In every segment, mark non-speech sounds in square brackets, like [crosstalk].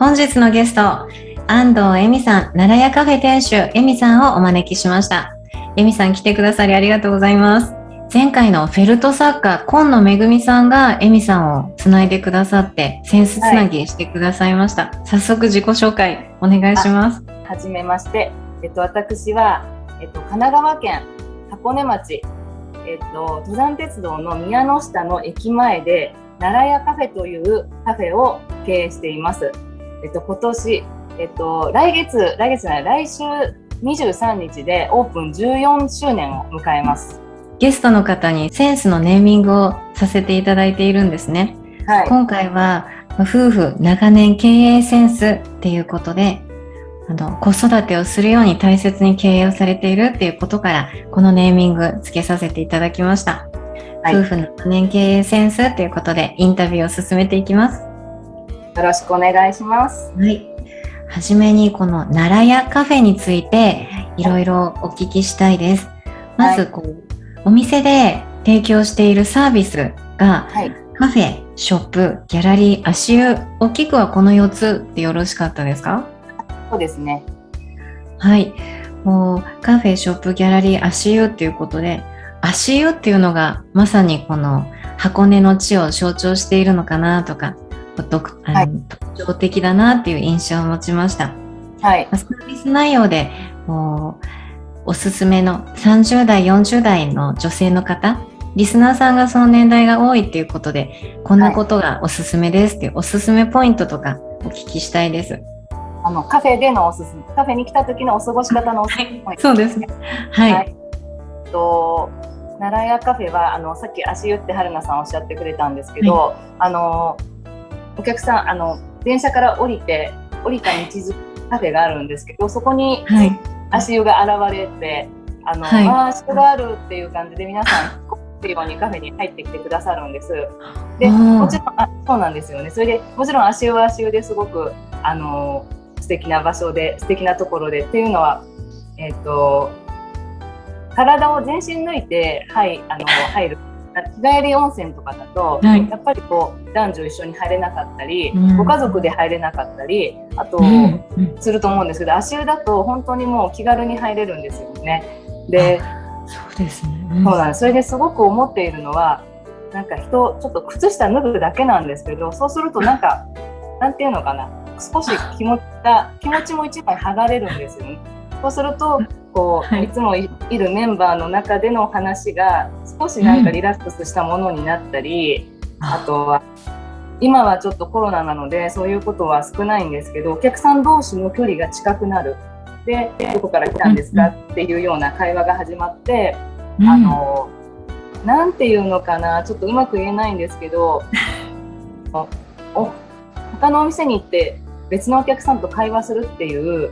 本日のゲスト安藤恵美さん奈良屋カフェ店主恵美さんをお招きしました。恵美さん来てくださりありがとうございます。前回のフェルト作家今野めぐみさんが恵美さんをつないでくださってセンスつなぎしてくださいました、はい、早速自己紹介お願いします。はじめまして。えっと私はえっと神奈川県箱根町えっと登山鉄道の宮の下の駅前で奈良屋カフェというカフェを経営しています。えっと、今年、えっと、来月、来月じゃない、来週23日でオープン14周年を迎えます。ゲストの方にセンスのネーミングをさせていただいているんですね。はい、今回は夫婦長年経営センスっていうことであの子育てをするように大切に経営をされているっていうことからこのネーミングつけさせていただきました。はい、夫婦の長年経営センスということでインタビューを進めていきます。よろしくお願いします。はい。はじめにこの奈良屋カフェについていろいろお聞きしたいです。まずこう、はい、お店で提供しているサービスが、はい、カフェ、ショップ、ギャラリー、足湯、大きくはこの4つでよろしかったですか？そうですね。はい。もうカフェ、ショップ、ギャラリー、足湯っていうことで、足湯っていうのがまさにこの箱根の地を象徴しているのかなとか、特あの、はい、特徴的だなっていう印象を持ちました。はい、サービス内容でおおすすめの30代40代の女性の方リスナーさんがその年代が多いっていうことでこんなことがおすすめですっていうおすすめポイントとかお聞きしたいです。あのカフェでのおすすめカフェに来た時のお過ごし方のおすすめポイント、そうですね。はい。はい、と奈良屋カフェはあのさっき足湯って春菜さんおっしゃってくれたんですけど、はい、あのお客さんあの電車から降りて降りた道づカフェがあるんですけどそこに足湯が現れて、あの、はい、あ足湯があるっていう感じで皆さんっていうようにカフェに入ってきてくださるんです。でもちろんあそうなんですよね。それでもちろん足湯は足湯ですごくあの素敵な場所で素敵なところでっていうのは、えーと、体を全身抜いて、はい、あの入る日帰り温泉とかだと、はい、やっぱりこう男女一緒に入れなかったり、うん、ご家族で入れなかったりあと、うん、すると思うんですけど足湯だと本当にもう気軽に入れるんですよね。でそうですね、そうなんです。それですごく思っているのはなんか人ちょっと靴下脱ぐだけなんですけどそうするとなんか [laughs] なんていうのかな。少し気持ちが気持ちも一枚剥がれるんですよね。そうするとこう、はい、いつもいるメンバーの中での話が少しなんかリラックスしたものになったり、うん、あとは今はちょっとコロナなのでそういうことは少ないんですけどお客さん同士の距離が近くなる。でどこから来たんですか？っていうような会話が始まって、うん、あのなんていうのかな？ちょっとうまく言えないんですけど [laughs] お他のお店に行って別のお客さんと会話するっていう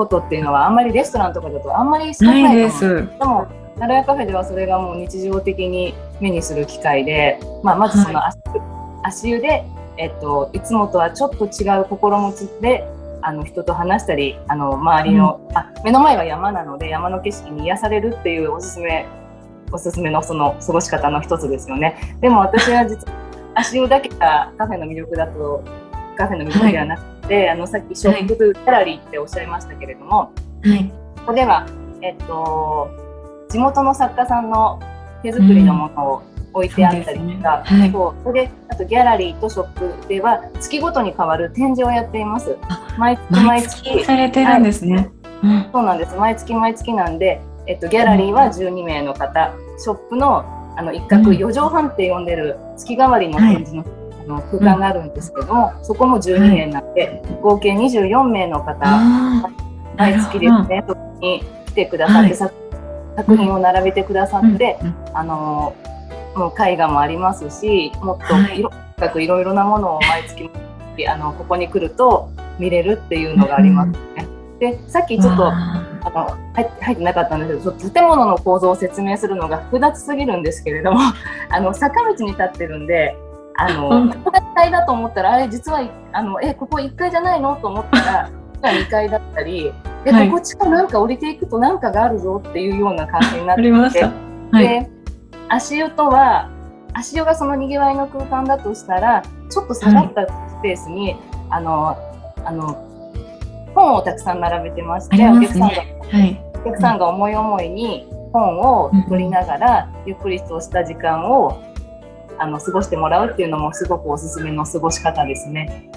ことっていうのはあんまりレストランとかだとあんまり少ないです。でも奈良屋カフェではそれがもう日常的に目にする機会で、まあ、まずその足はい、足湯で、えっと、いつもとはちょっと違う心持ちであの人と話したりあの周りの、うん、あ目の前が山なので山の景色に癒されるっていうおすすめおすすめのその過ごし方の一つですよね。でも私は実は足湯だけがカフェの魅力だとカフェの魅力ではなくて、はい、あのさっきショップギャラリーっておっしゃいましたけれども、はい、ここでは、えっと、地元の作家さんの手作りのものを置いてあったりとか、そう,、はい、そう。それであとギャラリーとショップでは月ごとに変わる展示をやっています。毎月毎月。されてるんですね、はい。うん、そうなんです。毎月毎月なんで、えっと、ギャラリーは12名の方、ショップのあの一角、4畳半って呼んでる月替わりの展示の,、あの空間があるんですけども、そこも12名なんで、合計24名の方毎月ですねそこに来てくださって、作品を並べてくださって、あのもう絵画もありますしもっとい。ろ,、いろいろなものを毎月あのここに来ると見れるっていうのがありますね。でさっきちょっとあ。の入ってなかったんですけど建物の構造を説明するのが複雑すぎるんですけれども [laughs] あの坂道に立ってるんであの、ここが1階だと思ったらあれ実はあのえここ1階じゃないのと思ったら2階だったりで、ここ地下なんか降りていくと何かがあるぞっていうような感じになってて、はい、で足湯とは足湯がそのにぎわいの空間だとしたらちょっと下がったスペースに、はい、あのあの本をたくさん並べてまして、ね、お客さんが、はい、お客さんが思い思いに本を取りながら、うん、ゆっくりとした時間をあの過ごしてもらうっていうのもすごくおすすめの過ごし方ですね。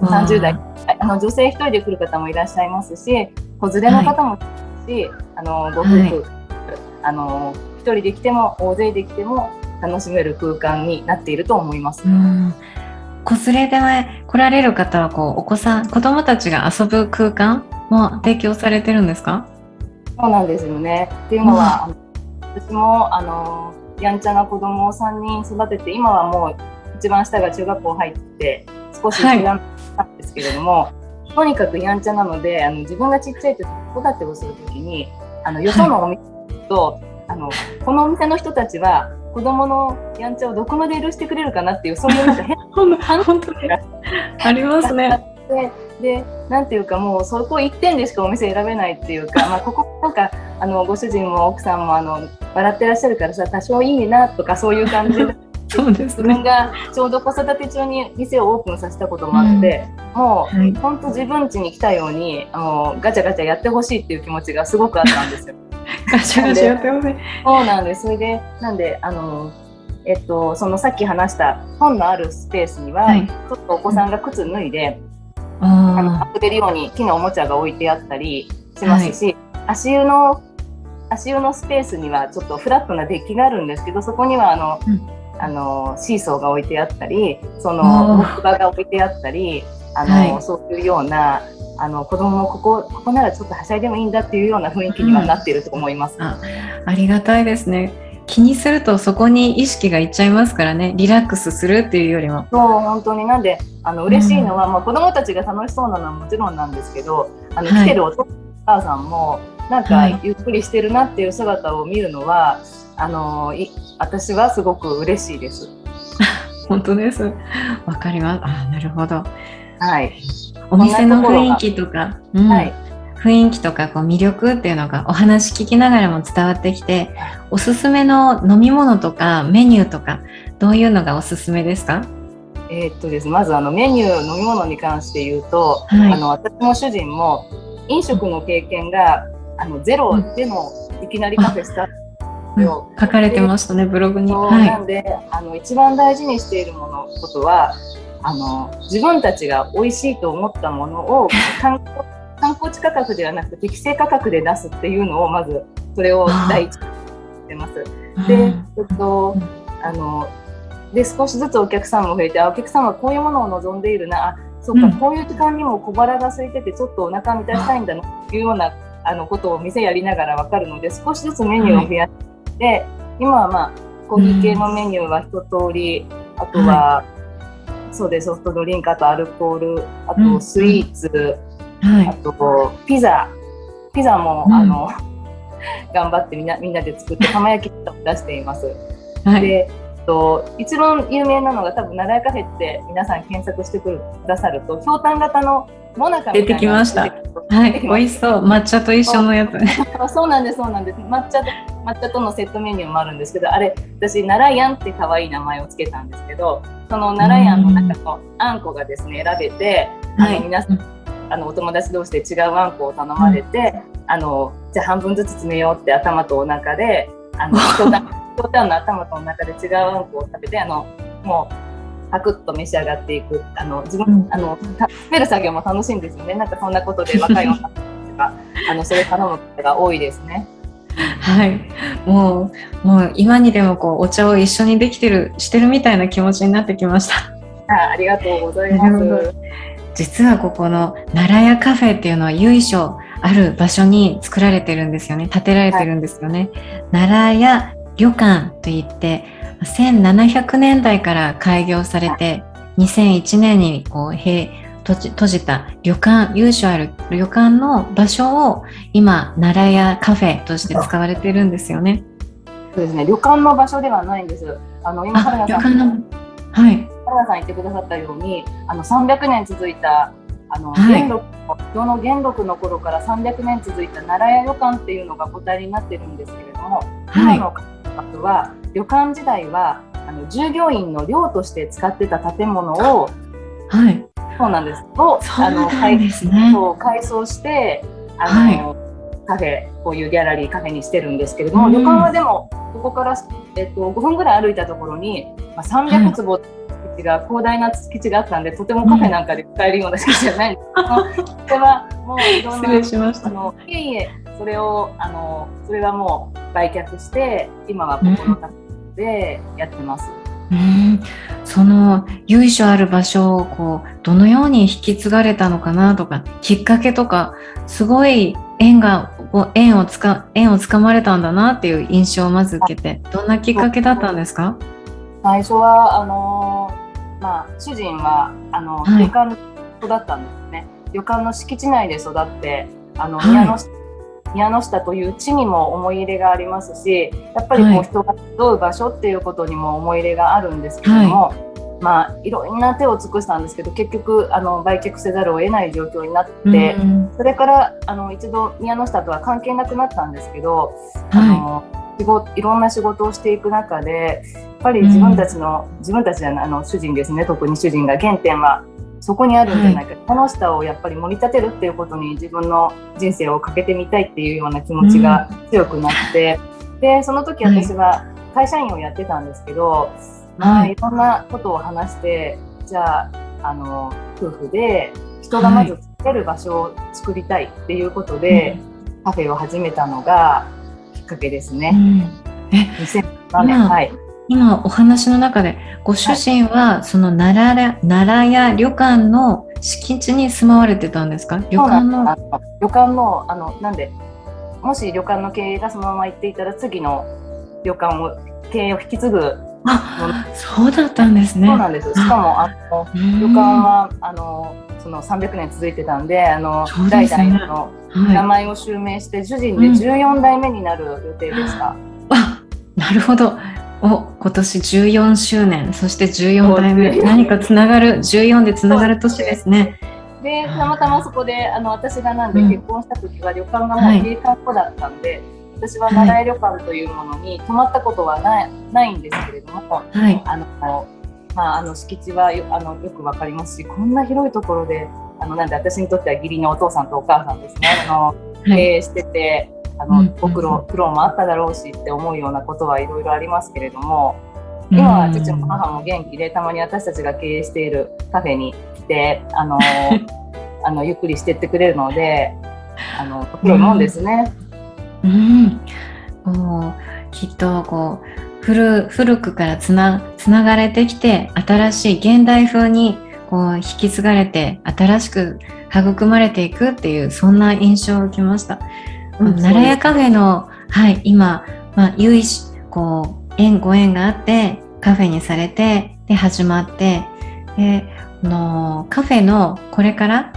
30代あの女性1人で来る方もいらっしゃいますし子連れの方もいますし、はい、あのご夫婦、はい、あの1人で来ても大勢で来ても楽しめる空間になっていると思います。子連れで来られる方はこうお子さん子供たちが遊ぶ空間も提供されてるんですか？そうなんですよね。っていうのは、私もあのやんちゃな子供を3人育てて今はもう一番下が中学校入って少し違ったんですけれども、はい、とにかくやんちゃなのであの自分がちっちゃい時子育てをする時にあのよそのお店と、はい、あのこのお店の人たちは子供のやんちゃをどこまで許してくれるかなっていうそういうなんか変な [laughs] 本当に。ありますね。[laughs] でなんていうかもうそこ1点でしかお店選べないっていうか、[laughs] まあ、ここなんかあのご主人も奥さんもあの笑ってらっしゃるからさ多少いいなとかそういう感じで [laughs] そうです、ね、自分がちょうど子育て中に店をオープンさせたこともあって、うん、もう、はい、本当自分家に来たようにあのガチャガチャやってほしいっていう気持ちがすごくあったんですよ。[laughs] ガチャガチャやってほしい。そうなんです。それでなんであのえっと、そのさっき話した本のあるスペースには、はい、ちょっとお子さんが靴脱いで、うん、あの遊べるように木のおもちゃが置いてあったりしますし、はい、足湯の足湯のスペースにはちょっとフラットなデッキがあるんですけどそこにはあの、うん、あのシーソーが置いてあったりその木馬が置いてあったりあの、はい、そういうようなあの子供もここここならちょっとはしゃいでもいいんだっていうような雰囲気にはなっていると思います。うん、あありがたいですね。気にするとそこに意識がいっちゃいますからねリラックスするっていうよりもそう本当になんであの嬉しいのは、うん、まあ、子どもたちが楽しそうなのはもちろんなんですけどあの、はい、来てるお父さんさんもなんかゆっくりしてるなっていう姿を見るのは、はい、あのい私はすごく嬉しいです。[laughs] 本当です。わかります。あなるほど。はい。お店の雰囲気とか、うん、はい、雰囲気とかこう魅力っていうのがお話聞きながらも伝わってきておすすめの飲み物とかメニューとかどういうのがおすすめですか？えー、っとですまずあのメニュー飲み物に関して言うと、はい、あの私も主人も飲食の経験があのゼロでもいきなりカフェスタート、書かれてましたねブログに。はい、なんであの一番大事にしているものことはあの自分たちが美味しいと思ったものを [laughs] 観光観光地価格ではなくて適正価格で出すっていうのをまずそれを第一にしてます。で、えっと、あので少しずつお客さんも増えてあお客さんはこういうものを望んでいるな。あそうか、うん、こういう時間にも小腹が空いててちょっとお腹満たしたいんだなっていうようなあのことを店やりながら分かるので少しずつメニューを増やして、はい、今はまあコーヒー系のメニューは一通り、うん、あとは、はい、そうですソフトドリンクあとアルコールあとスイーツ、はい、あとピザピザも、うん、あの [laughs] 頑張ってみんなみんなで作って釜焼きピザを出しています。はい、でと一番有名なのが多分奈良カフェって皆さん検索してくださるとひょうたん型のモナカ出てきました。はい、美味しそう。抹茶と一緒のやつ。[laughs] そうなんです、そうなんです。抹茶と抹茶とのセットメニューもあるんですけど、あれ私奈良やんって可愛い名前をつけたんですけど、その奈良やんの中のあんこがですね選べて、あの皆さんあのお友達同士で違うあんこを頼まれて、うん、あのじゃあ半分ずつ詰めようって頭とお腹であのひょうたんの頭との中で違うあんこを食べてあのもうパクッと召し上がっていくあの自分、うん、あの食べる作業も楽しいんですよねなんかそんなことで若い女とか [laughs] あのそれ頼むことが多いですね。はい、もうもう今にでもこうお茶を一緒にできてるしてるみたいな気持ちになってきました。あありがとうございます。実はここの奈良屋カフェっていうのは由緒ある場所に作られてるんですよね建てられてるんですよね。はい、奈良屋旅館といって1700年代から開業されて2001年にこう閉閉じた旅館由緒ある旅館の場所を今奈良屋カフェとして使われてるんですよね。そうですね旅館の場所ではないんです。あの今原田さんはい原田さん言ってくださったようにあの300年続いたあの、はい、元禄どの元禄の頃から300年続いた奈良屋旅館っていうのが答えになってるんですけれども、はい、今の価格は旅館時代はあの従業員の寮として使ってた建物を、はい、そうなんです。をあの改改装してあの、はい、カフェこういうギャラリーカフェにしてるんですけれども、うん、旅館はでもここから、えっと、5分ぐらい歩いたところに、まあ、300坪、はい地が広大な敷地があったんでとてもカフェなんかで使えるような敷地じゃないんです。けど、それはもういろんなしました。あのいえいえそれをあのそれはもう売却して今はここの建物でやってます。うん、その由緒ある場所をこうどのように引き継がれたのかなとかきっかけとかすごい縁が縁をつか縁をつかまれたんだなっていう印象をまず受けてどんなきっかけだったんですか？最初はあのまあ、主人はあの、はい、旅館で育ったんですね。旅館の敷地内で育ってあの、宮の下宮の下という地にも思い入れがありますしやっぱりこう、人が集う場所っていうことにも思い入れがあるんですけども、はい、まあ、いろんな手を尽くしたんですけど結局あの売却せざるを得ない状況になって、うん、それからあの一度宮の下とは関係なくなったんですけど、あの仕事いろんな仕事をしていく中でぱり自分たちの、うん、自分たちじゃないあの主人ですね。特に主人が原点は。そこにあるんじゃないか、はい、楽しさをやっぱり盛り立てるっていうことに自分の人生をかけてみたいっていうような気持ちが強くなって、うん、でその時私は会社員をやってたんですけど、はい、まあいろんなことを話してじゃああの夫婦で人がまずつける場所を作りたいっていうことで、はい、カフェを始めたのがかけですね。うん、え2007年、はい。今お話の中でご主人はその奈良奈良屋旅館の敷地に住まわれてたんですか？旅館の旅館のあのなんでもし旅館の経営がそのまま行っていたら次の旅館を経営を引き継ぐあそうだったんですね。そうなんです。しかもあの旅館はあのその300年続いてたんであの、ね、代々の名前を襲名して、はい、主人で14代目になる予定でした。うん、あなるほど。お今年14周年そして14代目。何かつながる14でつながる年ですね。でたまたまそこであの私がなんで結婚した時は旅館がもう閉館後だったんで、はい、私は奈良旅館というものに泊まったことはないないんですけれども、はい、あのまあ、あの敷地はよあのよくわかりますしこんな広いところであのなんで私にとっては義理のお父さんとお母さんですね。あの経営してて、あの、ご苦労苦労もあっただろうしって思うようなことはいろいろありますけれども今は父も母も元気でたまに私たちが経営しているカフェに来てあの [laughs] あのゆっくりしてってくれるのであの黒いもんですね。うん、うん、きっとこう古古くからつなつながれてきて新しい現代風にこう引き継がれて新しく育まれていくっていうそんな印象を受けました。奈良屋カフェの、はい、今、まあ、唯一、こう、縁ご縁があって、カフェにされて、で、始まって、で、のカフェのこれから、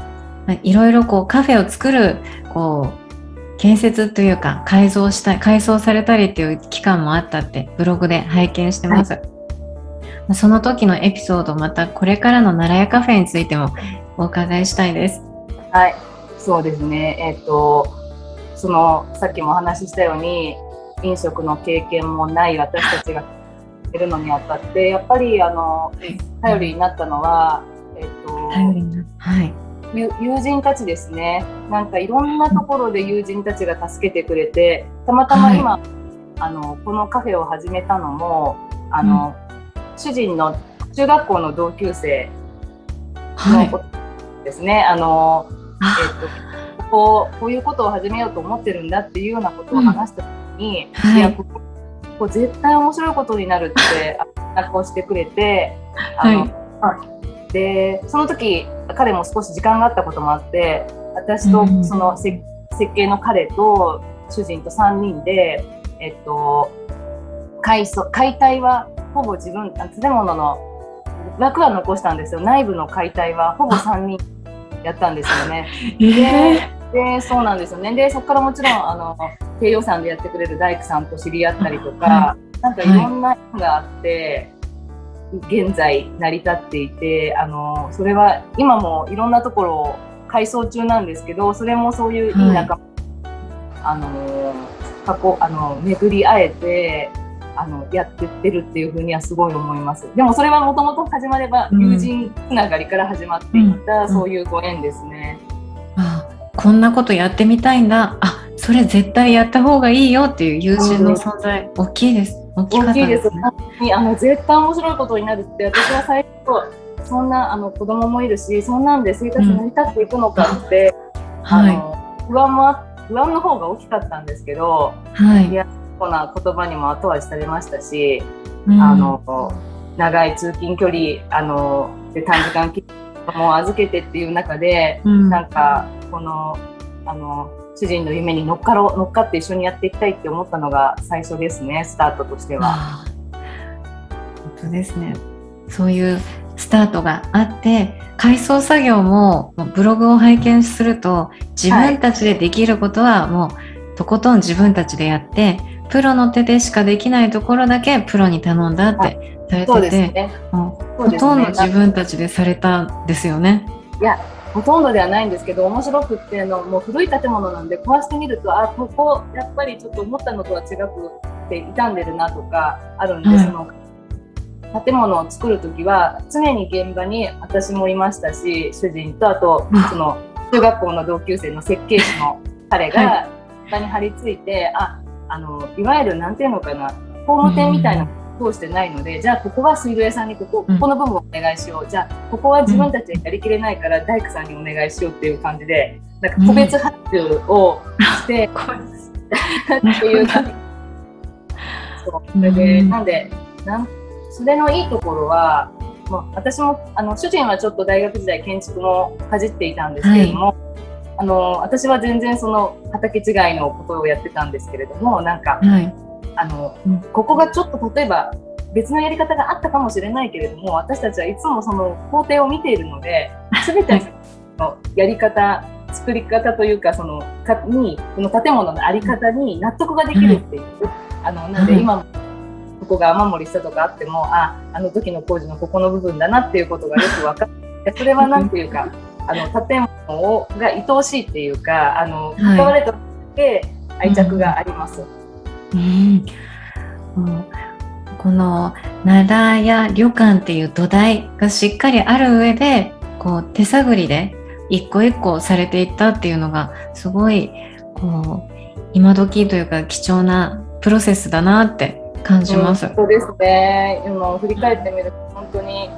いろいろこうカフェを作る、こう、建設というか改造したい、改装されたりっていう期間もあったってブログで拝見してます。はい、その時のエピソード、またこれからの奈良屋カフェについてもお伺いしたいです。はい、そうですね。えっ、ー、と、そのさっきもお話ししたように飲食の経験もない私たちがいるのにあたってやっぱりあの頼りになったのは、えっとはい、友人たちですね。なんかいろんなところで友人たちが助けてくれてたまたま今、はい、あのこのカフェを始めたのもあの、主人の中学校の同級生のですね。あのえっとこうこういうことを始めようと思ってるんだっていうようなことを話した時に、はい。いやここ絶対面白いことになるってあこうしてくれてあの、はいでその時彼も少し時間があったこともあって私とうんそのせ設計の彼と主人と3人で、えっと、改装解体はほぼ自分あ建物の枠は残したんですよ。内部の解体はほぼ3人やったんですよね。[laughs] えでそうなんですよね。でそこからもちろんあの低予算でやってくれる大工さんと知り合ったりとか、はなんかいろんな縁があって、現在成り立っていてあのそれは今もいろんなところを改装中なんですけどそれもそういうい。い仲間、あの過去あの巡り会えてあのやってってるっていうふうにはすごい思います。でもそれはもともと始まればうん。友人つながりから始まっていった、うん。そういうご縁ですね。あこんなことやってみたいんだ。あそれ絶対やった方がいいよっていう友人の存在、大きいです大きかった大きいです。ね。にあの絶対面白いことになるって私は最初そんなあの子供もいるしそんなんで生活成り立っていくのかって、あはの不安もあ不安の方が大きかったんですけどいはい。いやこんな言葉にも後押しされましたし、うん。あの長い通勤距離あので短時間子供を預けてっていう中で、うん。なんかこのあの主人の夢に乗っかろう乗っかって一緒にやっていきたいって思ったのが最初ですねスタートとしては。本当ですねそういうスタートがあって改装作業もブログを拝見すると自分たちでできることはもうとことん自分たちでやってプロの手でしかできないところだけプロに頼んだってされてて、ほとんど自分たちでされたんですよね。いや、ほとんどではないんですけど、面白くってあの、もう古い建物なんで、壊してみると、あ、ここ、やっぱりちょっと思ったのとは違くて、傷んでるなとかあるんで、はい。その建物を作るときは、常に現場に私もいましたし、主人と、あとうん、その中学校の同級生の設計士の彼はが、下に張り付いて、あ、あの、いわゆるなんていうのかな、工務店みたいな通してないので、じゃあここは水道屋さんにここ、ここの部分をお願いしよう。じゃあここは自分たちでやりきれないから大工さんにお願いしようっていう感じで、なんか個別発注をして、[laughs] っていう感じ。そう。それで、うんなんで、なんそれのいいところは、もう私もあの主人はちょっと大学時代建築もかじっていたんですけれども、あの私は全然その畑違いのことをやってたんですけれどもなんかはい、あの、うんここがちょっと例えば別のやり方があったかもしれないけれども私たちはいつもその工程を見ているので [laughs] 全てのやり方作り方というかそのかにこの建物の在り方に納得ができるっていう、あのなんではい今もここが雨漏りしたとかあってもああの時の工事のここの部分だなっていうことがよく分かって [laughs] それはなんていうか [laughs] あの建物をが愛おしいっていうかあのはい。使われただけ愛着があります。うんもうこの奈良や旅館っていう土台がしっかりある上でこう手探りで一個一個されていったっていうのがすごいこう今時というか貴重なプロセスだなって感じます。うんそうですね。今振り返ってみると本当に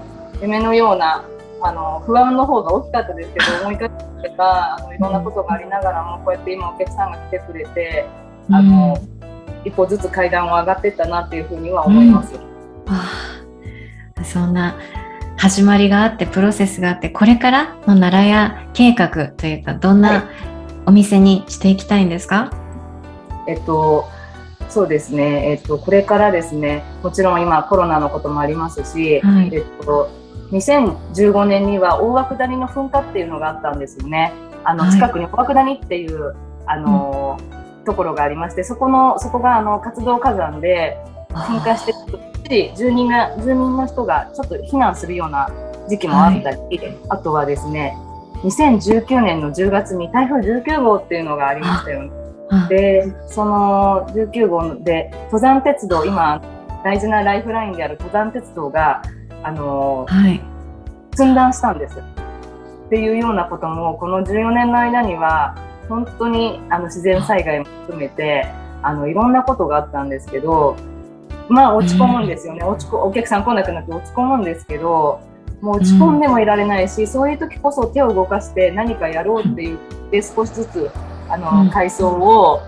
夢のようなあの不安の方が大きかったですけど思い返してみればあのいろんなことがありながらもこうやって今お客さんが来てくれてあの、一歩ずつ階段を上がっていったなっていうふうには思います。ああ。そんな始まりがあってプロセスがあってこれからの奈良屋計画というかどんはい。なお店にしていきたいんですか、えっとそうですね、えっと、これからですねもちろん今コロナのこともありますし、はい。えっと、2015年には大涌谷の噴火っていうのがあったんですよね。あのはい。近くに大涌谷っていう、あのところがありましてそこのそこがあの活動火山で噴火して住人が住民の人がちょっと避難するような時期もあったり、あとはですね2019年の10月に台風19号っていうのがありましたよね。あでその19号で登山鉄道今大事なライフラインである登山鉄道があのはい。寸断したんです。っていうようなこともこの14年の間には本当にあの自然災害も含めてあのいろんなことがあったんですけどまあ落ち込むんですよね、落ちこお客さん来なくなって落ち込むんですけどもう落ち込んでもいられないし、そういう時こそ手を動かして何かやろうって言って少しずつあの、改装を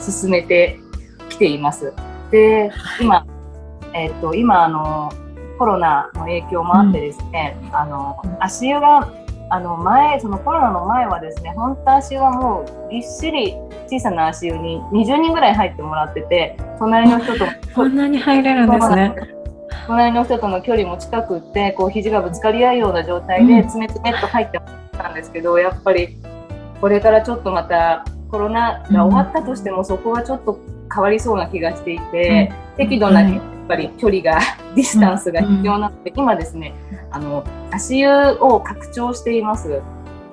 進めてきています。で今、えー、っと今あのコロナの影響もあってですね、あの足湯があの前そのコロナの前はですね本当足湯はもうぎっしり小さな足湯に20人ぐらい入ってもらってて隣の人とこんなに入れるんですね。隣の人との距離も近くってこう肘がぶつかり合うような状態で詰め詰めっと入ってたんですけど、うん、やっぱりこれからちょっとまたコロナが終わったとしても、そこはちょっと変わりそうな気がしていて、うん、適度なやっぱり距離がディスタンスが必要なので、今ですねあの足湯を拡張しています。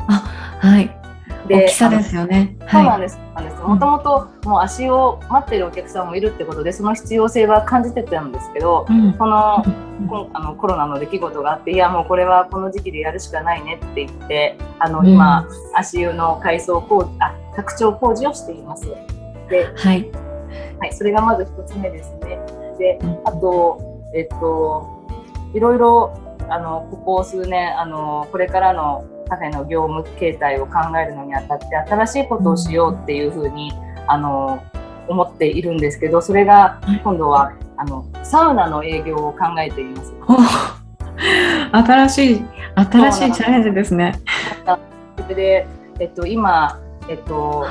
あはいで大きさですよね。そうなんです。もともともう足を待ってるお客さんもいるってことでその必要性は感じてたんですけど、うん、この、うん、あのコロナの出来事があっていやもうこれはこの時期でやるしかないねって言ってあの、うん、今足湯の改装工あ拡張工事をしています。で、はい、はい、それがまず一つ目ですね。で、あとえっといろいろあのここ数年あのこれからのカフェの業務形態を考えるのにあたって新しいことをしようっていうふうにあの思っているんですけどそれが今度はあのサウナの営業を考えています。新しい新しいチャレンジですね。それで、えっと、今、えっと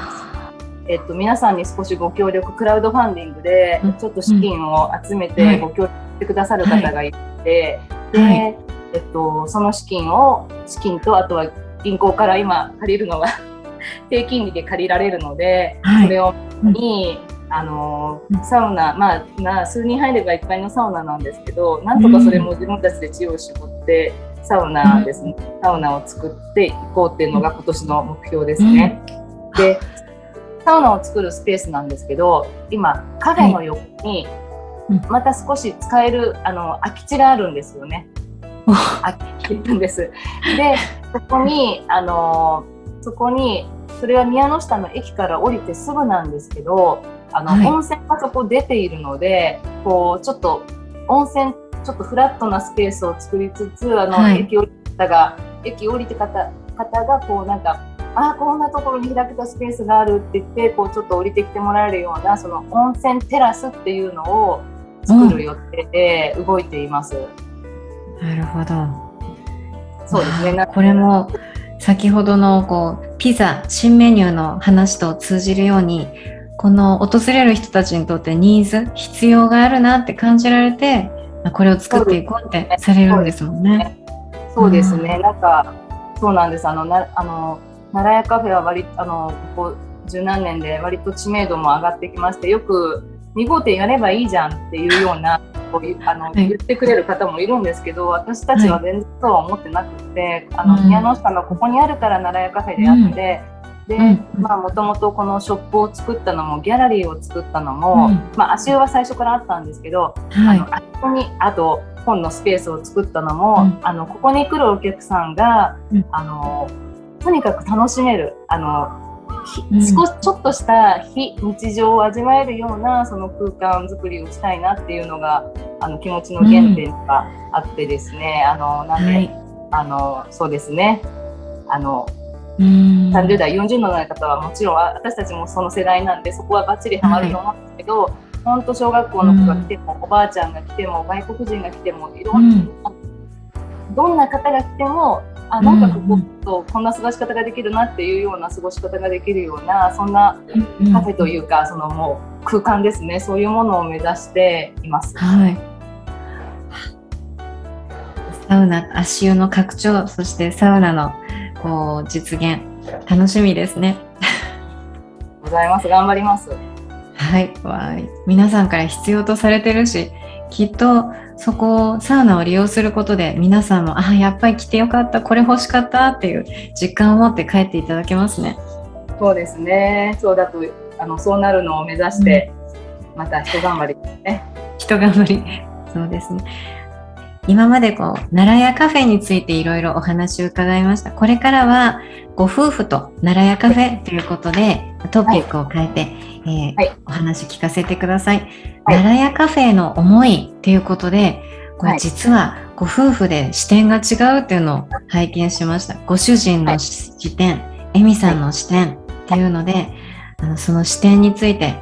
えっと、皆さんに少しご協力クラウドファンディングでちょっと資金を集めてご協力してくださる方がいて、はい、で、えっと、その資金を資金とあとは銀行から今借りるのは [laughs] 低金利で借りられるので、はい、それをに、あのサウナ、まあ、まあ、数人入ればいっぱいのサウナなんですけどなんとかそれも自分たちで知恵を絞ってサウナですね、サウナを作っていこうっていうのが今年の目標ですね。でサウナを作るスペースなんですけど今カフェの横にまた少し使えるあの空き地があるんですよね。空き地なんです。でそこにあのそこにそれは宮の下の駅から降りてすぐなんですけどあの、はい、温泉がそこ出ているのでこうちょっと温泉ちょっとフラットなスペースを作りつつあの、はい、駅降り方が駅降りて方方がこうなんかあこんなところに開けたスペースがあるって言ってこうちょっと降りてきてもらえるようなその温泉テラスっていうのを作る予定で動いています。なるほど。そうですね。これも先ほどのこうピザ新メニューの話と通じるようにこの訪れる人たちにとってニーズ必要があるなって感じられてこれを作っていこうってされるんですもんね。そうですね。なんかそうなんです。あのなあの奈良屋カフェは割あのここ十何年で割と知名度も上がってきましてよく2号店やればいいじゃんっていうようなあの、はい、言ってくれる方もいるんですけど私たちは全然そうは思ってなくて、はい、あの宮の下のここにあるから奈良屋カフェであって。うん、で、まあ、もともとこのショップを作ったのもギャラリーを作ったのも、うん、まあ、足湯は最初からあったんですけど、はい、あのあそこにあと本のスペースを作ったのも、うん、あのここに来るお客さんが、あのとにかく楽しめるあの少しちょっとした非日常を味わえるようなその空間づくりをしたいなっていうのがあの気持ちの原点があってですね、うん、あのなんで、はい、あのそうですね。あの30代40の方はもちろん私たちもその世代なんでそこはばっちりはまると思うんですけど、本、当、小学校の子が来ても、おばあちゃんが来ても外国人が来てもいろんな、うん、どんな方が来てもあなんかこことこんな過ごし方ができるなっていうような過ごし方ができるようなそんなカフェというかそのもう空間ですね。そういうものを目指しています。はい。サウナ足湯の拡張そしてサウナのこう実現。楽しみですね。ございます。頑張ります。はい。わ皆さんから必要とされてるしきっとそこをサウナを利用することで皆さんもあやっぱり来てよかったこれ欲しかったっていう実感を持って帰っていただけますね。そうですねそうだとあのそうなるのを目指して、また一頑張りでね。人頑張りそうですね。今までこう奈良屋カフェについていろいろお話を伺いました。これからはご夫婦と奈良屋カフェということでトピックを変えて、はい、えーはい、お話聞かせてください、はい、奈良屋カフェの思いということでこれ実はご夫婦で視点が違うっていうのを拝見しました。ご主人の視点、エミさんの視点っていうのであのその視点について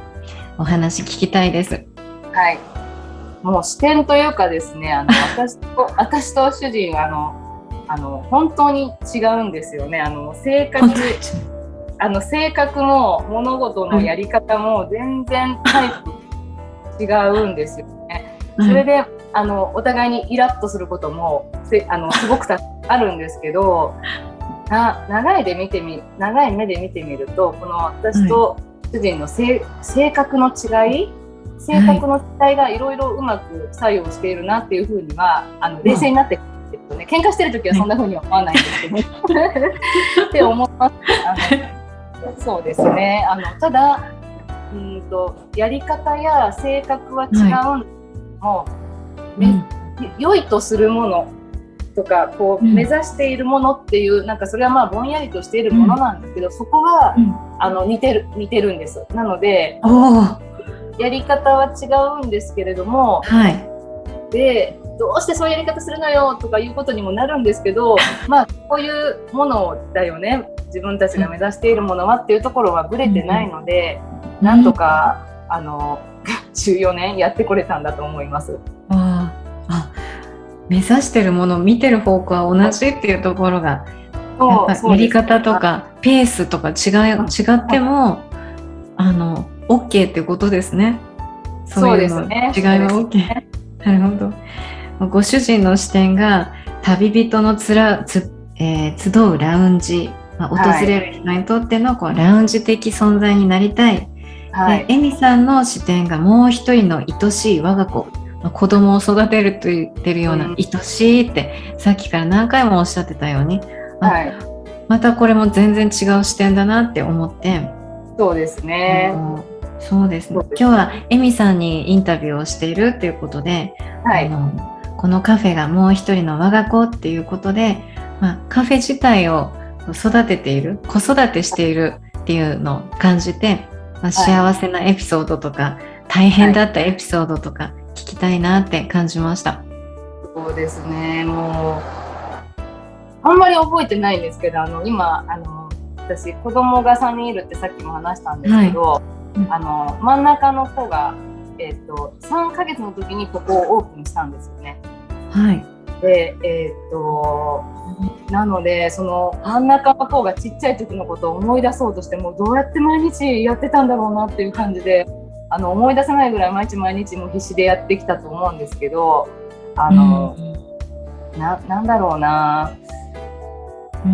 お話聞きたいです。はいもう視点というかですねあの [laughs] 私と私と主人はあのあの本当に違うんですよね。あの性格あの性格も物事のやり方も全然タイプ違うんですよね。それであのお互いにイラッとすることもせあのすごくたあるんですけどな長いで見てみ長い目で見てみるとこの私と主人の性格の違い性格の違いがいろいろうまく作用しているなっていうふうにはあの冷静になってくるとね喧嘩してる時はそんなふうには思わないんですけど、[laughs] って思います。あのそうですね。あのただうんとやり方や性格は違うんも、はい。うん、良いとするものとかこう目指しているものっていう、うん、なんかそれはまあぼんやりとしているものなんですけど、うん、そこが、うん、あの似てる似てるんです。なのでやり方は違うんですけれども、はい、でどうしてそういうやり方するのよとかいうことにもなるんですけど [laughs] まあこういうものだよね自分たちが目指しているものはっていうところはぶれてないので、うん、なんとかあの [laughs] 14年やってこれたんだと思います。ああ目指してるもの見てる方向は同じっていうところがやり方とかペースとか違い違ってもあの OK ってことですね。そういうの、ね、違いは OK。ね、なるほど。ご主人の視点が旅人のつらつ、えー、集うラウンジ、まあ、訪れる人にとってのこうラウンジ的存在になりたい。はい、でエミさんの視点がもう一人の愛しい我が子、まあ、子供を育てると言ってるような、愛しいってさっきから何回もおっしゃってたように、はい、またこれも全然違う視点だなって思って。そうですね、そうですね。今日はエミさんにインタビューをしているっていうことで、はい、あのこのカフェがもう一人の我が子っていうことで、まあ、カフェ自体を育てている子育てしているっていうのを感じて、まあ、幸せなエピソードとか、はい、大変だったエピソードとか聞きたいなって感じました。そうですね。もうあんまり覚えてないんですけどあの今あの私子供が3人いるってさっきも話したんですけど、はいあの真ん中の子が、えーと、3ヶ月の時にここをオープンしたんですよね。はい、でえっ、ー、となのでその真ん中の子がちっちゃい時のことを思い出そうとしてもどうやって毎日やってたんだろうなっていう感じであの思い出せないぐらい毎日毎日も必死でやってきたと思うんですけどあの、うん、ななんだろうな。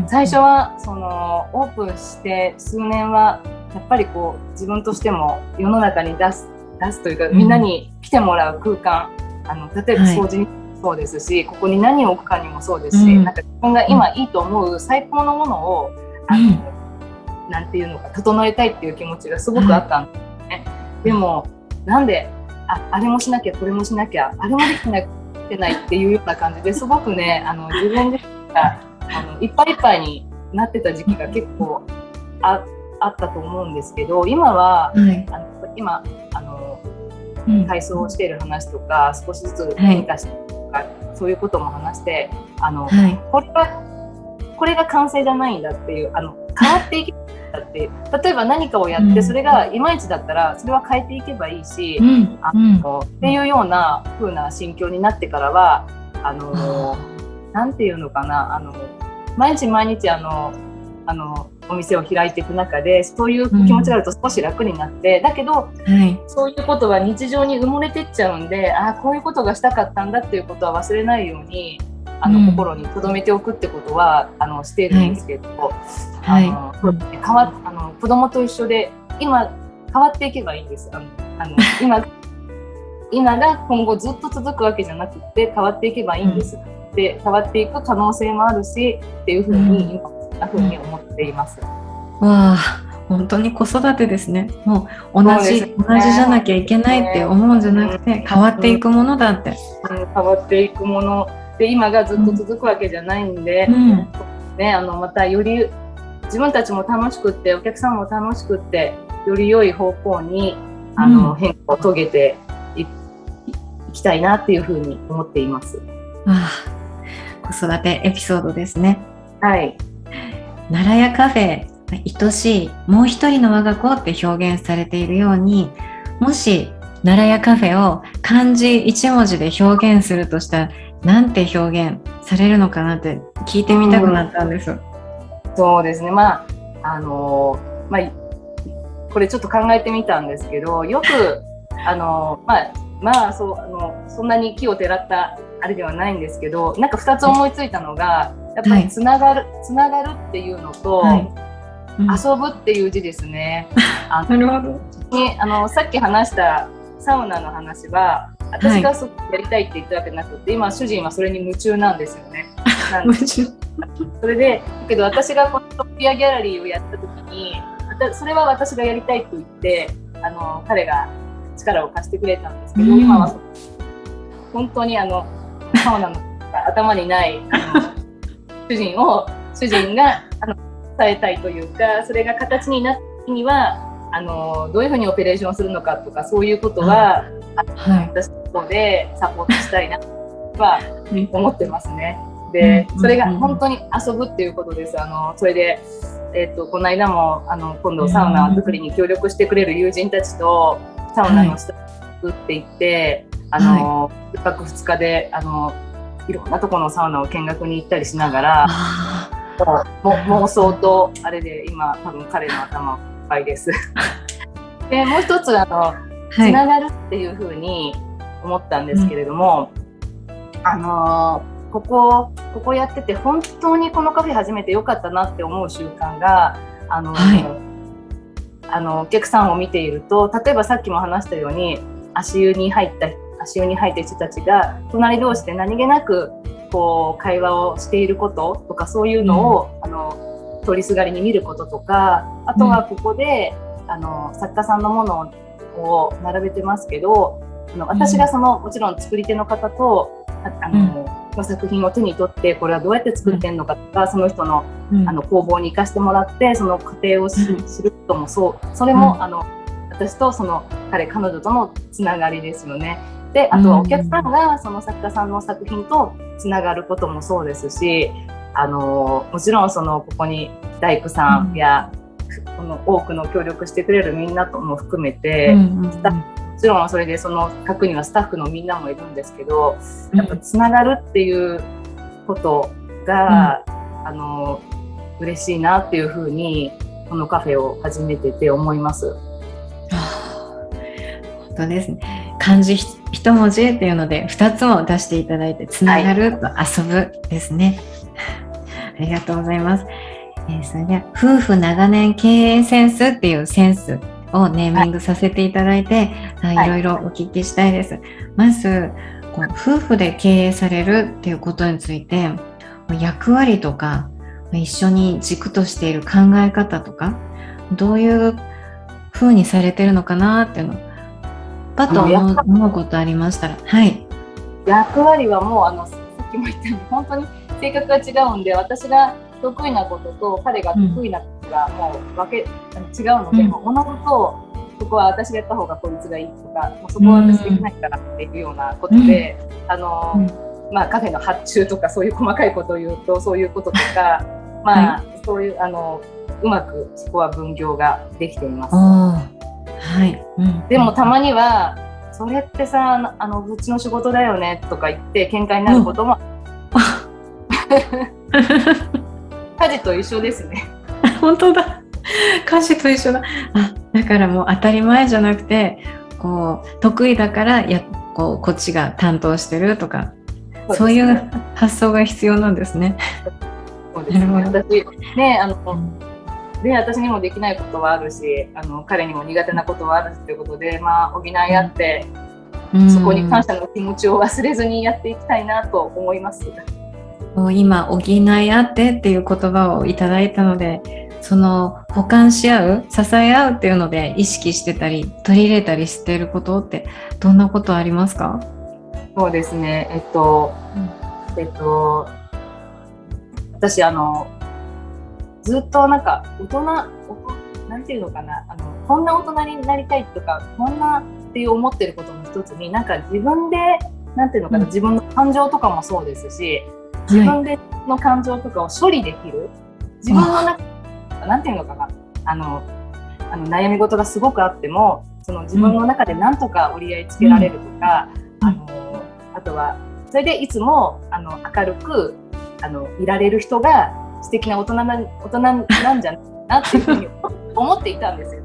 最初はそのオープンして数年はやっぱりこう自分としても世の中に出す出すというか、みんなに来てもらう空間あの例えば掃除にそうですし、はい、ここに何を置くかにもそうですし、うん、なんか自分が今いいと思う最高のものを、あの、うん、なんていうのか整えたいっていう気持ちがすごくあったんですね。でもなんでああれもしなきゃこれもしなきゃあれもできてないてないっていうような感じですごくねあの自分自身があのいっぱいいっぱいになってた時期が結構ああったと思うんですけど今は、はい、あの今あの、うん、体操をしている話とか少しずつ変化してとか、はい、そういうことも話してあの、はい、これがこれが完成じゃないんだっていうあの変わっていけばっていう。例えば何かをやってそれがいまいちだったらそれは変えていけばいいし、うん、あの、うん、っていうような風な心境になってからはあのなんていうのかなあの毎日毎日あのあのお店を開いていく中でそういう気持ちがあると少し楽になって、うん、だけど、はい、そういうことは日常に埋もれてっちゃうんでああこういうことがしたかったんだっていうことは忘れないようにあの、うん、心に留めておくってことはあのしてるんですけど、はい、あの、はい、変わあの子供と一緒で今変わっていけばいいんです。あのあの [laughs] 今今が今後ずっと続くわけじゃなくて変わっていけばいいんです。うん、で変わっていく可能性もあるしっていうふうに今なふうに思っています。わあ本当に子育てですね。もう同じ、ね、同じじゃなきゃいけないって思うんじゃなくて、変わっていくものだって。うん、変わっていくもので今がずっと続くわけじゃないんで、うん、ねあのまたより自分たちも楽しくってお客さんも楽しくってより良い方向にあの、変化を遂げていきたいなっていうふうに思っています。ああ子育てエピソードですね。はい。奈良屋カフェ愛しいもう一人の我が子って表現されているようにもし奈良屋カフェを漢字一文字で表現するとしたらなんて表現されるのかなって聞いてみたくなったんです。うん、そうですねまああのまあこれちょっと考えてみたんですけどよくあのまあまあそうあのそんなに木をてらったあれではないんですけどなんか2つ思いついたのがやっぱりつながる、はい、つながるっていうのと、はい。遊ぶっていう字ですね。[laughs] あなるほど。にあのさっき話したサウナの話は私がそやりたいって言ったわけなくて、はい、今主人はそれに夢中なんですよね。[laughs] それでだけど私がこのトピアギャラリーをやった時にそれは私がやりたいと言ってあの彼が力を貸してくれたんですけど、うん、今は本当にあのサウナの頭にない主人を主人があの伝えたいというかそれが形になったにはあのどういうふうにオペレーションするのかとかそういうことは、はい、私の方でサポートしたいなとは思ってますね。でそれが本当に遊ぶっていうことです。あのそれでえーと、この間もあの今度サウナ作りに協力してくれる友人たちとサウナの下作っていって、はい、あの、1泊2日であのいろんなところのサウナを見学に行ったりしながら妄想とあれで今多分彼の頭いっぱいです。[laughs] でもう一つあのつながるっていうふうに思ったんですけれども、あのここここやってて本当にこのカフェ始めてよかったなって思う習慣があの、はい、あのお客さんを見ていると例えばさっきも話したように足湯に入った足湯に入った人たちが隣同士で何気なくこう会話をしていることとかそういうのを、うん、あの通りすがりに見ることとかあとはここで、うん、あの作家さんのものを並べてますけどあの私がその、もちろん作り手の方とあの、の作品を手に取ってこれはどうやって作ってんのかとか、その人の,、あの工房に行かしてもらってその過程を知ることもそう。それも、あの私とその彼彼女とのつながりですよね。であとはお客さんがその作家さんの作品とつながることもそうですしあのもちろんそのここに大工さんや、この多くの協力してくれるみんなとも含めて、もちろんそれでその核にはスタッフのみんなもいるんですけどやっぱつながるっていうことが、うん、あの嬉しいなっていうふうにこのカフェを始めてて思います。本当ですね。漢字一文字っていうので2つも出していただいてつながると遊ぶですね、はい、ありがとうございます、えー、それでは夫婦長年経営センスっていうセンスをネーミングさせていただいて、はい、いろいろお聞きしたいです、まずこう夫婦で経営されるっていうことについて役割とか一緒に軸としている考え方とかどういう風にされてるのかなっていうのをパッと思うことありましたら、はい。役割はもうあのさっきも言ったように本当に性格が違うんで私が得意なことと彼が得意なことがもう分け、うん、違うので、うん、物事をそこは私がやった方が効率がいいとかもうそこは私できないからっていうようなことで、うん、あのまあ、カフェの発注とかそういう細かいことを言うとそういうこととか、まあ、そういうあのうまくそこは分業ができています。はい、うん、でもたまにはそれってさあのうちの仕事だよねとか言って喧嘩になることも、[laughs] 家事と一緒ですね。[laughs] 本当だ。家事と一緒だ。あだからもう当たり前じゃなくてこう得意だからやこうこっちが担当してるとかそう、ね,、いう発想が必要なんですね。そうですね。私ねあの、で私にもできないことはあるしあの彼にも苦手なことはあるっていうことで、まあ、補い合って、うん、そこに感謝の気持ちを忘れずにやっていきたいなと思います。今補い合ってっていう言葉をいただいたのでその補完し合う支え合うっていうので意識してたり取り入れたりしていることってどんなことありますか？そうですね。えっと、えっと私あのずっとなんか大人なんていうのかなあのこんな大人になりたいとかこんなっていう思ってることの一つになんか自分でなんていうのかな、うん、自分の感情とかもそうですし自分での感情とかを処理できる、自分の中なんていうのかなあのあの悩み事がすごくあってもその自分の中で何とか折り合いつけられるとか、うん、あのあとはそれでいつもあの明るくあのいられる人が素敵な大人な大人なんじゃないかなっていうふうに [laughs] 思っていたんですよ。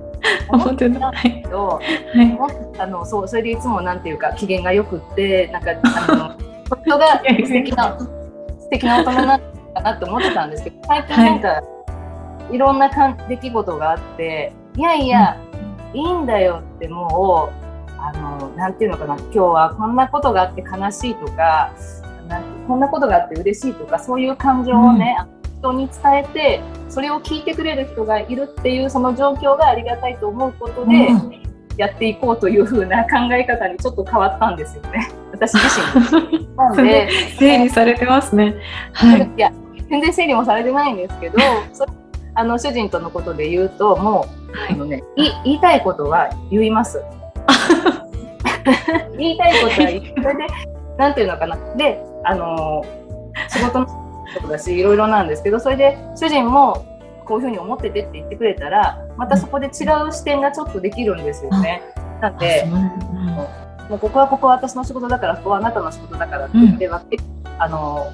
思ってた。んけど、はい、あのそうそれでいつもなんていうか機嫌がよくってなんかあの人が [laughs] 素敵な素敵な大人なんかなって思ってたんですけど最近なんか、はい、いろんなかん出来事があっていやいや、うん、いいんだよってもうあのなんていうのかな今日はこんなことがあって悲しいとかなんこんなことがあって嬉しいとかそういう感情をね、うん、人に伝えてそれを聞いてくれる人がいるっていうその状況がありがたいと思うことで、うん、やっていこうというふうな考え方にちょっと変わったんですよね。私自身。[laughs] なんで整理されてますね。はい、いや全然整理もされてないんですけどそあの主人とのことで言うともう、はい、あのね、言いたいことは言います。[laughs] 言いたいことは言それでなんていうのかな。であの仕事のことだしいろいろなんですけどそれで主人もこういうふうに思っててって言ってくれたらまたそこで違う視点がちょっとできるんですよね。なんで、もうここはここは私の仕事だからここはあなたの仕事だからって言って分け、うん、あの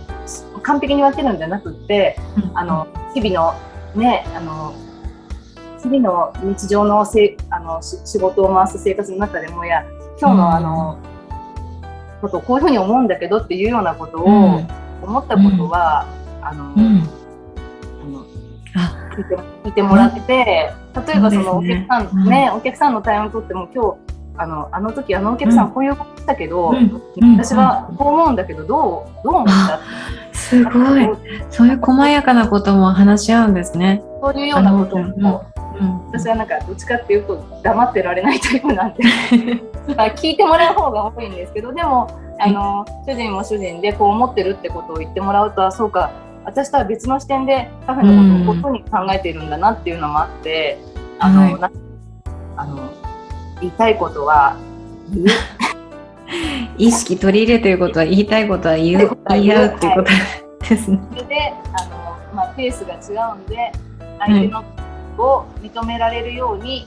完璧に分けるんじゃなくって、うん、あの日々のねあの日々の日常のせあの仕事を回す生活の中でもや今日のあの、うん、ことをこういうふうに思うんだけどっていうようなことを思ったことは、あの、聞いて聞いてもらって、例えばそのお客さんね、お客さんの対応にとっても今日あのあの時あのお客さんこういうことだけど、私はこう思うんだけどどうどう思った？すごい。そういう細やかなことも話し合うんですね。そういうようなことも、うん、私はなんかどっちかっていうと黙ってられないタイプなんで [laughs] 聞いてもらう方が多いんですけどでもあの主人も主人でこう思ってるってことを言ってもらうとそうか私とは別の視点でカフェのことをこういうふうに考えているんだなっていうのもあって、あの、はい、あの言いたいことは言う。[laughs] 意識取り入れということは言いたいことは言う言い合うっていうことですね。それであの、まあ、ペースが違うんで相手のを認められるように、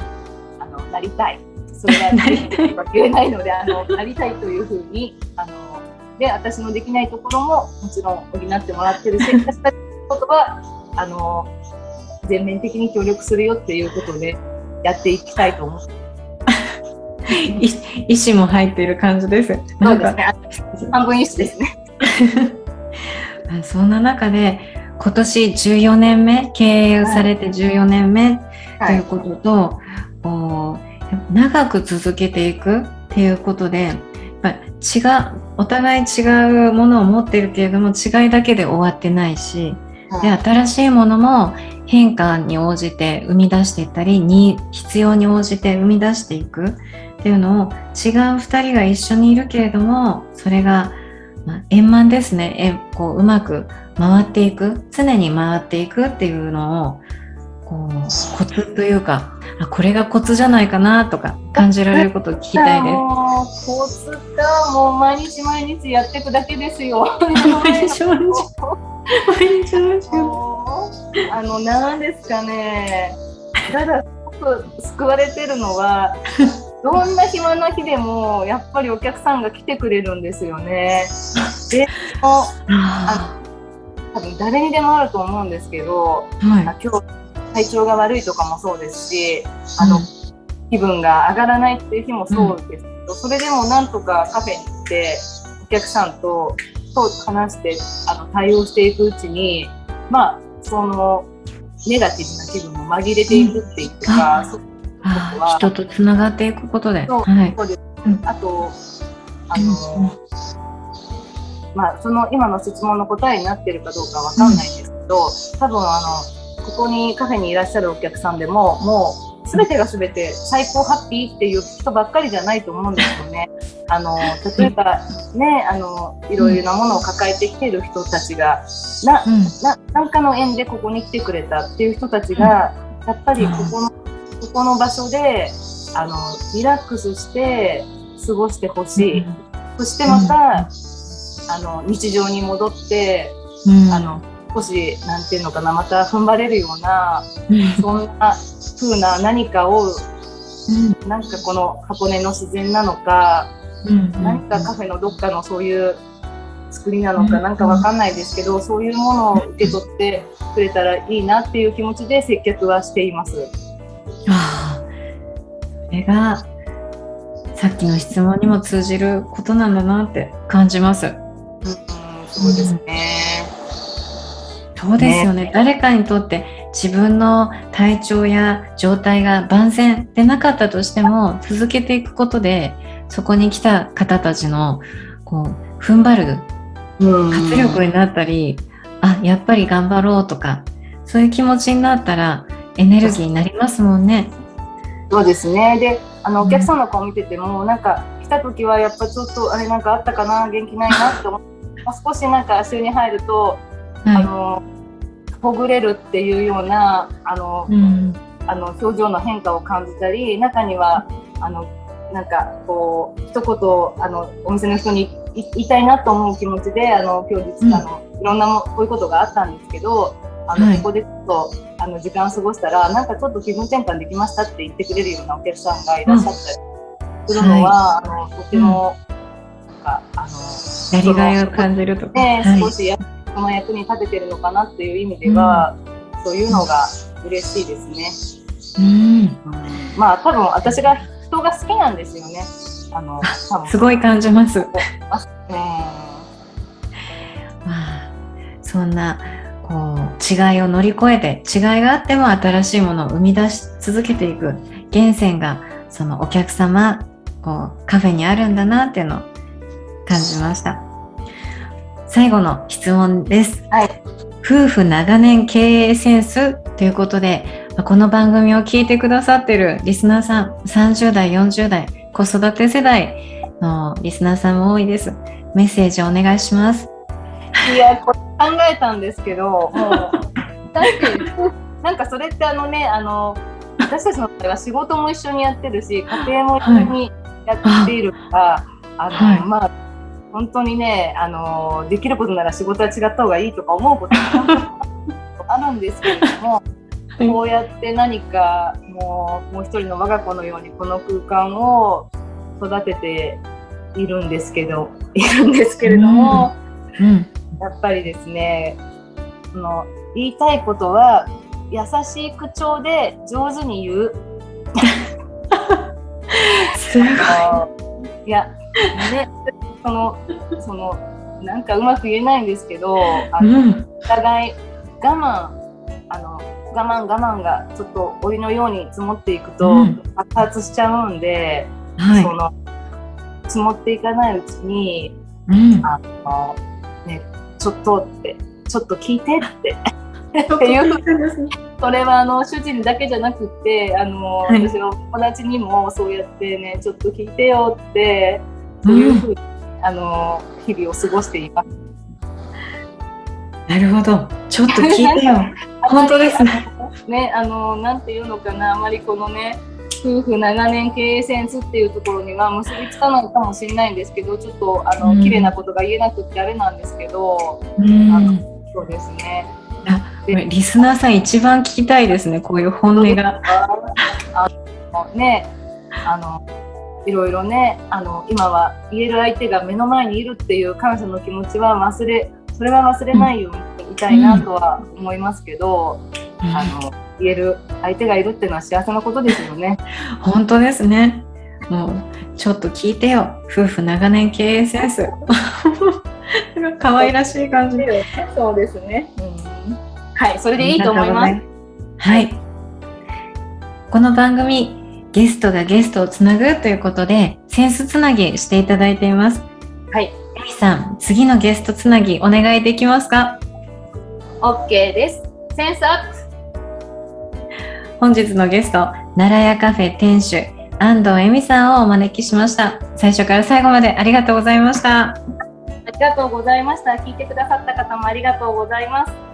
あのなりたい。それは言えないのであのなりたいというふうにあので私のできないところももちろん補ってもらってるし私たちのことはあの全面的に協力するよっていうことでやっていきたいと思って [laughs] 意思も入っている感じです。そうですね。半分意思ですね。[laughs] そんな中で今年14年目経営されて14年目ということと、はい、長く続けていくっていうことで違うお互い違うものを持ってるけれども違いだけで終わってないし、で新しいものも変化に応じて生み出していったりに必要に応じて生み出していくっていうのを違う2人が一緒にいるけれどもそれが、まあ、円満ですね。えこううまく回っていく。常に回っていくっていうのをこうコツというかあこれがコツじゃないかなとか感じられることを聞きたいです。コツかもう毎日毎日やっていくだけですよ。毎日毎日毎日毎日あの何ですかねただすごく救われてるのはどんな暇な日でもやっぱりお客さんが来てくれるんですよね。でもあ多分誰にでもあると思うんですけど、はい、今日体調が悪いとかもそうですしあの、うん、気分が上がらないっていう日もそうですけど、うん、それでもなんとかカフェに行ってお客さんとと話してあの対応していくうちにまあそのネガティブな気分も紛れていくっていうか、うん、は人とつながっていくことで。そう,、はい、そうです、あとあの、まあ、その今の質問の答えになってるかどうかわかんないんですけど、多分あのここにカフェにいらっしゃるお客さんでももう全てが全て最高ハッピーっていう人ばっかりじゃないと思うんですよね。[laughs] あの例えばねあのいろいろなものを抱えてきている人たちがな、な何かの縁でここに来てくれたっていう人たちが、やっぱりここのここの場所であのリラックスして過ごしてほしい、そしてまた、あの日常に戻って、あの少しなんていうのかなまた踏ん張れるような、そんな風な何かを、うん、なんかこの箱根の自然なのか、うん、何かカフェのどっかのそういう作りなのかなんかわかんないですけど、そういうものを受け取ってくれたらいいなっていう気持ちで接客はしています。あそれがさっきの質問にも通じることなんだなって感じます。うん、そうですね。そうですよね、ね、誰かにとって自分の体調や状態が万全でなかったとしても続けていくことでそこに来た方たちのこう踏ん張る活力になったり、あやっぱり頑張ろうとかそういう気持ちになったらエネルギーになりますもんね。そうですね。であのお客さんの顔見てても、うん、なんか来た時はやっぱちょっとあれなんかあったかな元気ないなって思って少しなんか足湯に入ると、はい、あのほぐれるっていうようなあの、うん、あの表情の変化を感じたり中にはあのなんかこう一言あのお店の人に言いたいなと思う気持ちであの今日実はあの、うん、いろんなもこういうことがあったんですけどあの、はい、ここでちょっとあの時間を過ごしたらなんかちょっと気分転換できましたって言ってくれるようなお客さんがいらっしゃったりするのは、うんはい、あのとても、なんかあのやりがいを感じるとか、ね、少しやその役に立ててるのかなっていう意味では、うん、そういうのが嬉しいですね。うん、まあ多分私が人が好きなんですよね。あの多分すごい感じます。うん、そんなこう違いを乗り越えて違いがあっても新しいものを生み出し続けていく源泉がそのお客様こうカフェにあるんだなっていうのを感じました。最後の質問です。はい。夫婦長年経営センスということで、この番組を聞いてくださってるリスナーさん、30代、40代、子育て世代のリスナーさんも多いです。メッセージお願いします。いや、これ考えたんですけど、もう、だってなんかそれってあのね、あの、私たちの場合は仕事も一緒にやってるし、家庭も一緒にやっているから、はい、あの、はい、まあ、本当にねあのできることなら仕事は違った方がいいとか思うことが [laughs] あるんですけれどもこうやって何かもうもう一人の我が子のようにこの空間を育てているんですけどいるんですけれども、うん、うん、やっぱりですねその言いたいことは優しい口調で上手に言う。[laughs] すごい。いやねそのそのなんかうまく言えないんですけどあの、うん、お互い我慢あの我慢我慢がちょっとお湯のように積もっていくと爆発しちゃうんで、うん、その積もっていかないうちに、うん、あのねちょっとってちょっと聞いてってって。いう。それはあの主人だけじゃなくてあの、はい、私の友達にもそうやってねちょっと聞いてよってそういうふうにあの日々を過ごしています。なるほど。ちょっと聞いてよ。[laughs] 本当ですね。ね、あのなんていうのかな、あまりこのね。夫婦長年経営センスっていうところには結びつかないかもしれないんですけどちょっとあの、うん、綺麗なことが言えなくてあれなんですけど、うん、あのそうですねリスナーさん一番聞きたいですねこういう本音が。あのねあのいろいろねあの今は言える相手が目の前にいるっていう感謝の気持ちは忘れそれは忘れないようにいたいなとは思いますけど、うん、あの言える相手がいるっていうのは幸せなことですよね。[laughs] 本当ですね。もうちょっと聞いてよ夫婦長年経営センス。[laughs] 可愛らしい感じ。そうですね。うん、はい、それでいいと思います。はい。この番組ゲストがゲストをつなぐということで、センスつなぎしていただいています。はい。エミさん、次のゲストつなぎお願いできますか ?OK です。センスアップ本日のゲスト、奈良屋カフェ店主、安藤恵美さんをお招きしました。最初から最後までありがとうございました。ありがとうございました。聞いてくださった方もありがとうございます。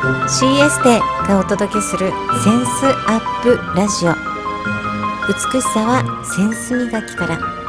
CS でがお届けするセンスアップラジオ。美しさはセンス磨きから。